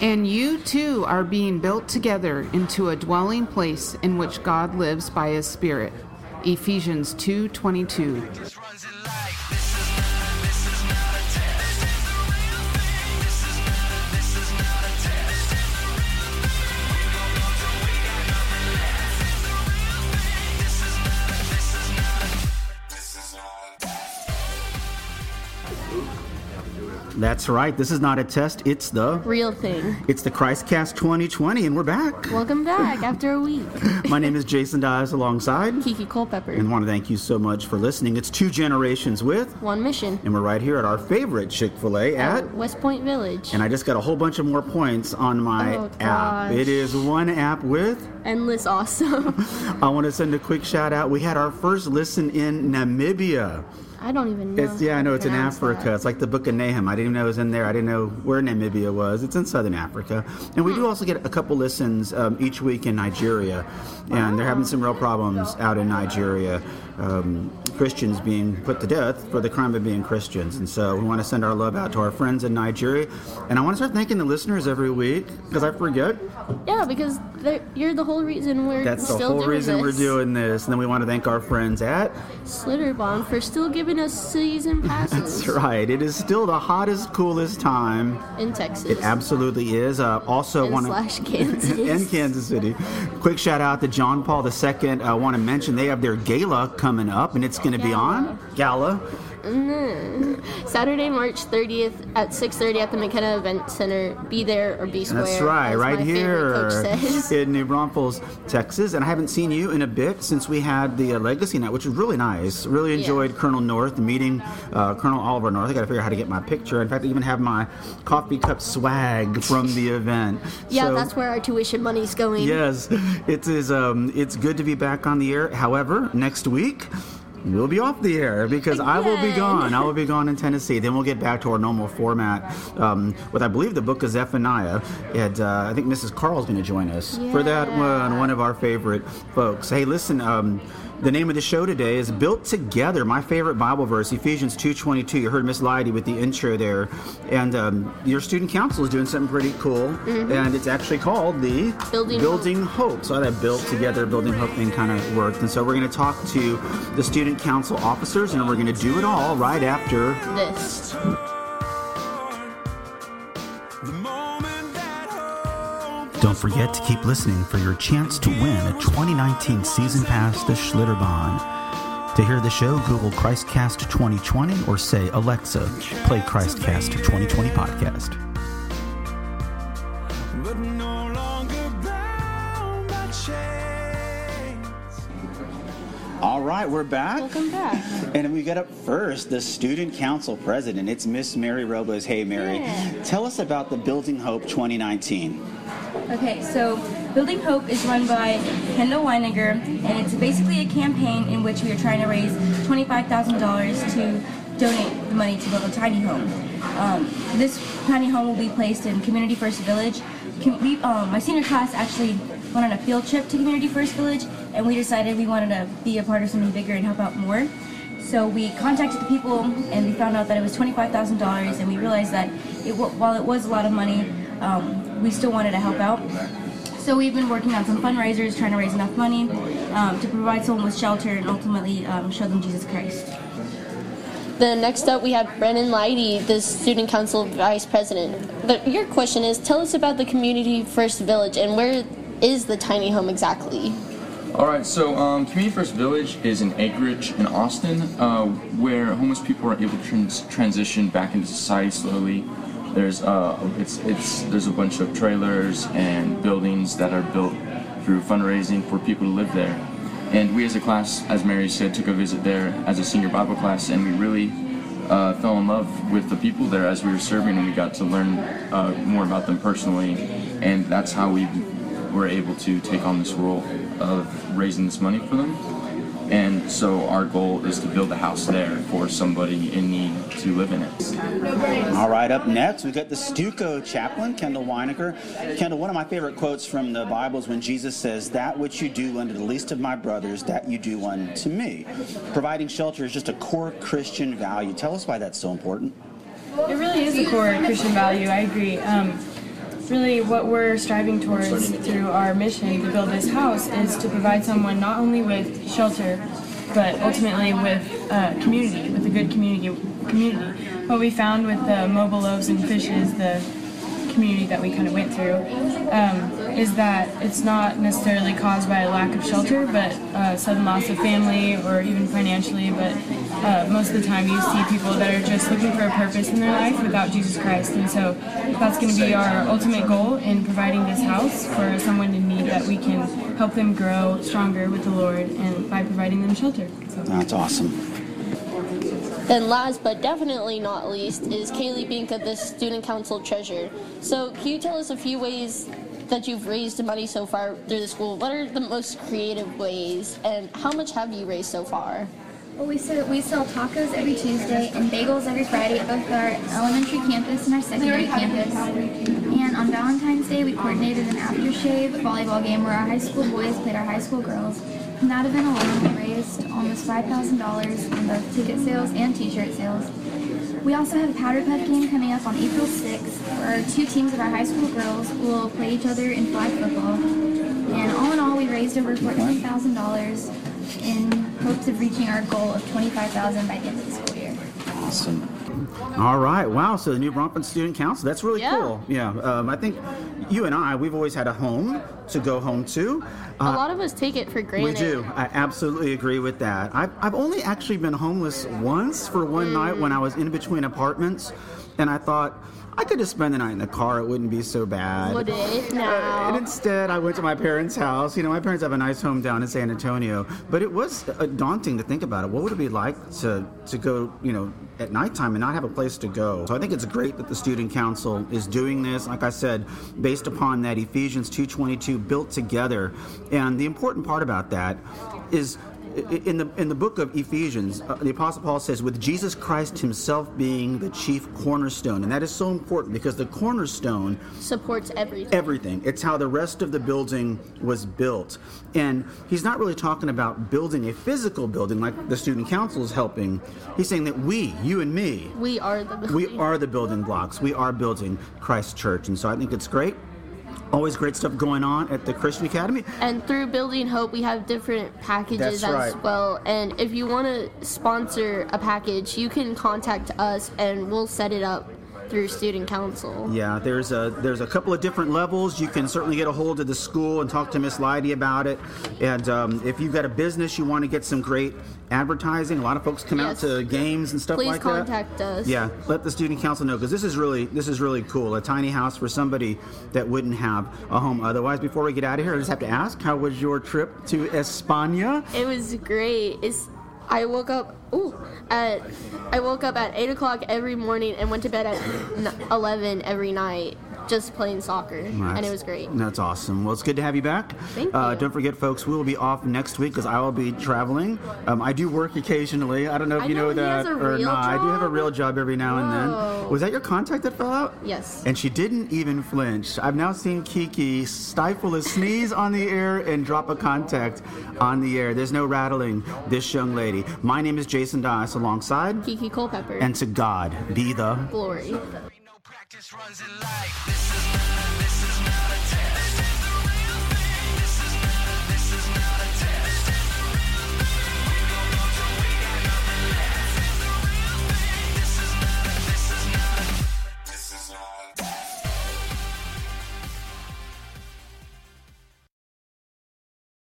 And you too are being built together into a dwelling place in which God lives by his Spirit. Ephesians 2:22. That's right. This is not a test. It's the Real thing. it's the Christcast 2020, and we're back. Welcome back after a week. My name is Jason Dyes alongside, Kiki Culpepper. and want to thank you so much for listening. It's two generations with, One mission. and we're right here at our favorite Chick Fil A at. West Point Village. And I just got a whole bunch of more points on my Oh, app. It is one app with. Endless awesome. I want to send a quick shout out. We had our first listen in Namibia. I don't even know. It's yeah, I know it's in Africa. that. It's like the Book of Nahum. I didn't even know it was in there. I didn't know where Namibia was. It's in southern Africa, and we do also get a couple listens um, each week in Nigeria, and they're having some real problems out in Nigeria. Um, Christians being put to death for the crime of being Christians, and so we want to send our love out to our friends in Nigeria, and I want to start thanking the listeners every week because I forget. Yeah, because you're the whole reason we're That's the whole doing reason we're this. doing this, and then we want to thank our friends at. Schlitterbahn for still giving us season passes That's right. It is still the hottest, coolest time. in Texas. It absolutely is. Uh, also, want slash Kansas. and Kansas City. Quick shout out to John Paul II. I want to mention they have their gala coming up, and it's going to be on gala. Saturday, March 30th at 6:30 at the McKenna Event Center. Be there or be square. That's right, right here favorite coach says. in New Braunfels, Texas. And I haven't seen you in a bit since we had the uh, Legacy Night, which was really nice. Really enjoyed Colonel North, meeting uh, Colonel Oliver North. I got to figure out how to get my picture. In fact, I even have my coffee cup swag from the event. Yeah, So- that's where our tuition money's going. Yes, it is. Um, it's good to be back on the air. However, next week we'll be off the air because I will be gone. I will be gone in Tennessee. Then we'll get back to our normal format um, with, I believe, the Book of Zephaniah. And uh, I think Mrs. Carl's going to join us for that one. One of our favorite folks. Hey, listen. Um, the name of the show today is Built Together, my favorite Bible verse, Ephesians 2.22. You heard Miss Leidy with the intro there. And um, your student council is doing something pretty cool. And it's actually called the Building Building Hope. So that Built Together, Building Hope thing kind of worked. And so we're going to talk to the student council officers, and we're going to do it all right after This. Don't forget to keep listening for your chance to win a 2019 season pass to Schlitterbahn. To hear the show, Google Christcast 2020 or say, Alexa, play Christcast 2020 podcast. but no longer bound by chains. All right, we're back. Welcome back. And we got up first the student council president. It's Miss Mary Robles. Hey, Mary. Yeah. Tell us about the Building Hope 2019. Okay, so Building Hope is run by Kendall Weiniger, and it's basically a campaign in which we are trying to raise $25,000 to donate the money to build a tiny home. Um, this tiny home will be placed in Community First Village. We, um, my senior class actually went on a field trip to Community First Village, and we decided we wanted to be a part of something bigger and help out more. So we contacted the people, and we found out that it was twenty-five thousand dollars, and we realized that it, while it was a lot of money, um, we still wanted to help out. So we've been working on some fundraisers, trying to raise enough money um, to provide someone with shelter and ultimately um, show them Jesus Christ. Then next up, we have Brennan Leidy, the student council vice president. But your question is, tell us about the community first village and where is the tiny home exactly? All right, so um, Community First Village is in Anchorage in Austin, uh, where homeless people are able to trans- transition back into society slowly. There's uh, it's it's there's a bunch of trailers and buildings that are built through fundraising for people to live there. And we as a class, as Mary said, took a visit there as a senior Bible class, and we really uh, fell in love with the people there as we were serving, and we got to learn uh, more about them personally. And that's how we were able to take on this role of raising this money for them. And so our goal is to build a house there for somebody in need to live in it. All right, up next, we've got the Stuco chaplain, Kendall Weinecker. Kendall, one of my favorite quotes from the Bible is when Jesus says, That which you do unto the least of my brothers, that you do unto me. Providing shelter is just a core Christian value. Tell us why that's so important. It really is a core Christian value. I agree. Um, really what we're striving towards through our mission to build this house is to provide someone not only with shelter, but ultimately with uh, community, with a good community. Community. What we found with the mobile loaves and fishes, the community that we kind of went through, um, is that it's not necessarily caused by a lack of shelter, but uh, sudden loss of family or even financially. But uh, most of the time, you see people that are just looking for a purpose in their life without Jesus Christ, and so that's going to be our ultimate goal in providing this house for someone in need that we can help them grow stronger with the Lord and by providing them shelter. So. That's awesome. And last but definitely not least is Kaylee Binka, the student council treasurer. So can you tell us a few ways that you've raised money so far through the school? What are the most creative ways and how much have you raised so far? Well, we sell, we sell tacos every Tuesday and bagels every Friday at both our elementary campus and our secondary campus. And on Valentine's Day, we coordinated an aftershave volleyball game where our high school boys played our high school girls. From that event alone, we raised almost $5,000 in both ticket sales and t-shirt sales. We also have a Powder Puff game coming up on April 6th, where two teams of our high school girls will play each other in flag football. And all in all, we raised over $14,000 in hopes of reaching our goal of 25,000 by the end of the school year. Awesome. All right. Wow. So the New Braunfels Student Council. That's really Yeah. cool. Yeah. Um, I think you and I, we've always had a home to go home to. a lot of us take it for granted. We do. I absolutely agree with that. I've, I've only actually been homeless once for one night when I was in between apartments, and I thought I could just spend the night in the car. It wouldn't be so bad. Would it? Uh, No. and instead, I went to my parents' house. You know, my parents have a nice home down in San Antonio, but it was daunting to think about it. What would it be like to to go, you know, at nighttime and not have a place to go? So I think it's great that the student council is doing this. Like I said, based upon that Ephesians 2:22 built together, and the important part about that is in the in the book of Ephesians, uh, the apostle Paul says, "With Jesus Christ Himself being the chief cornerstone," and that is so important because the cornerstone Supports everything. everything. It's how the rest of the building was built. And he's not really talking about building a physical building like the student council is helping. He's saying that we, you and me, we are the building. we are the building blocks. We are building Christ Church. And so I think it's great. Always great stuff going on at the Christian Academy. And through Building Hope, we have different packages That's as right. well. And if you want to sponsor a package, you can contact us and we'll set it up through Student Council. Yeah, there's a there's a couple of different levels. You can certainly get a hold of the school and talk to Miss Leidy about it. And um, if you've got a business, you want to get some great advertising. A lot of folks come Yes. out to games and stuff Please like that. Please contact us. Yeah, let the student council know because this is really this is really cool. A tiny house for somebody that wouldn't have a home otherwise. Before we get out of here, I just have to ask, how was your trip to España? It was great. It's I woke up ooh at I woke up at eight o'clock every morning and went to bed at eleven every night, just playing soccer, and it was great. That's awesome. Well, it's good to have you back. Thank Uh, you. don't forget, folks, we will be off next week because I will be traveling. Um, I do work occasionally. I don't know if I you know, know, that or not. I do have a real job every now and then. Was that your contact that fell out? Yes. And she didn't even flinch. I've now seen Kiki stifle a sneeze on the air and drop a contact on the air. There's no rattling this young lady. My name is Jason Dias alongside, Kiki Culpepper. and to God be the. glory. Practice runs in life. This is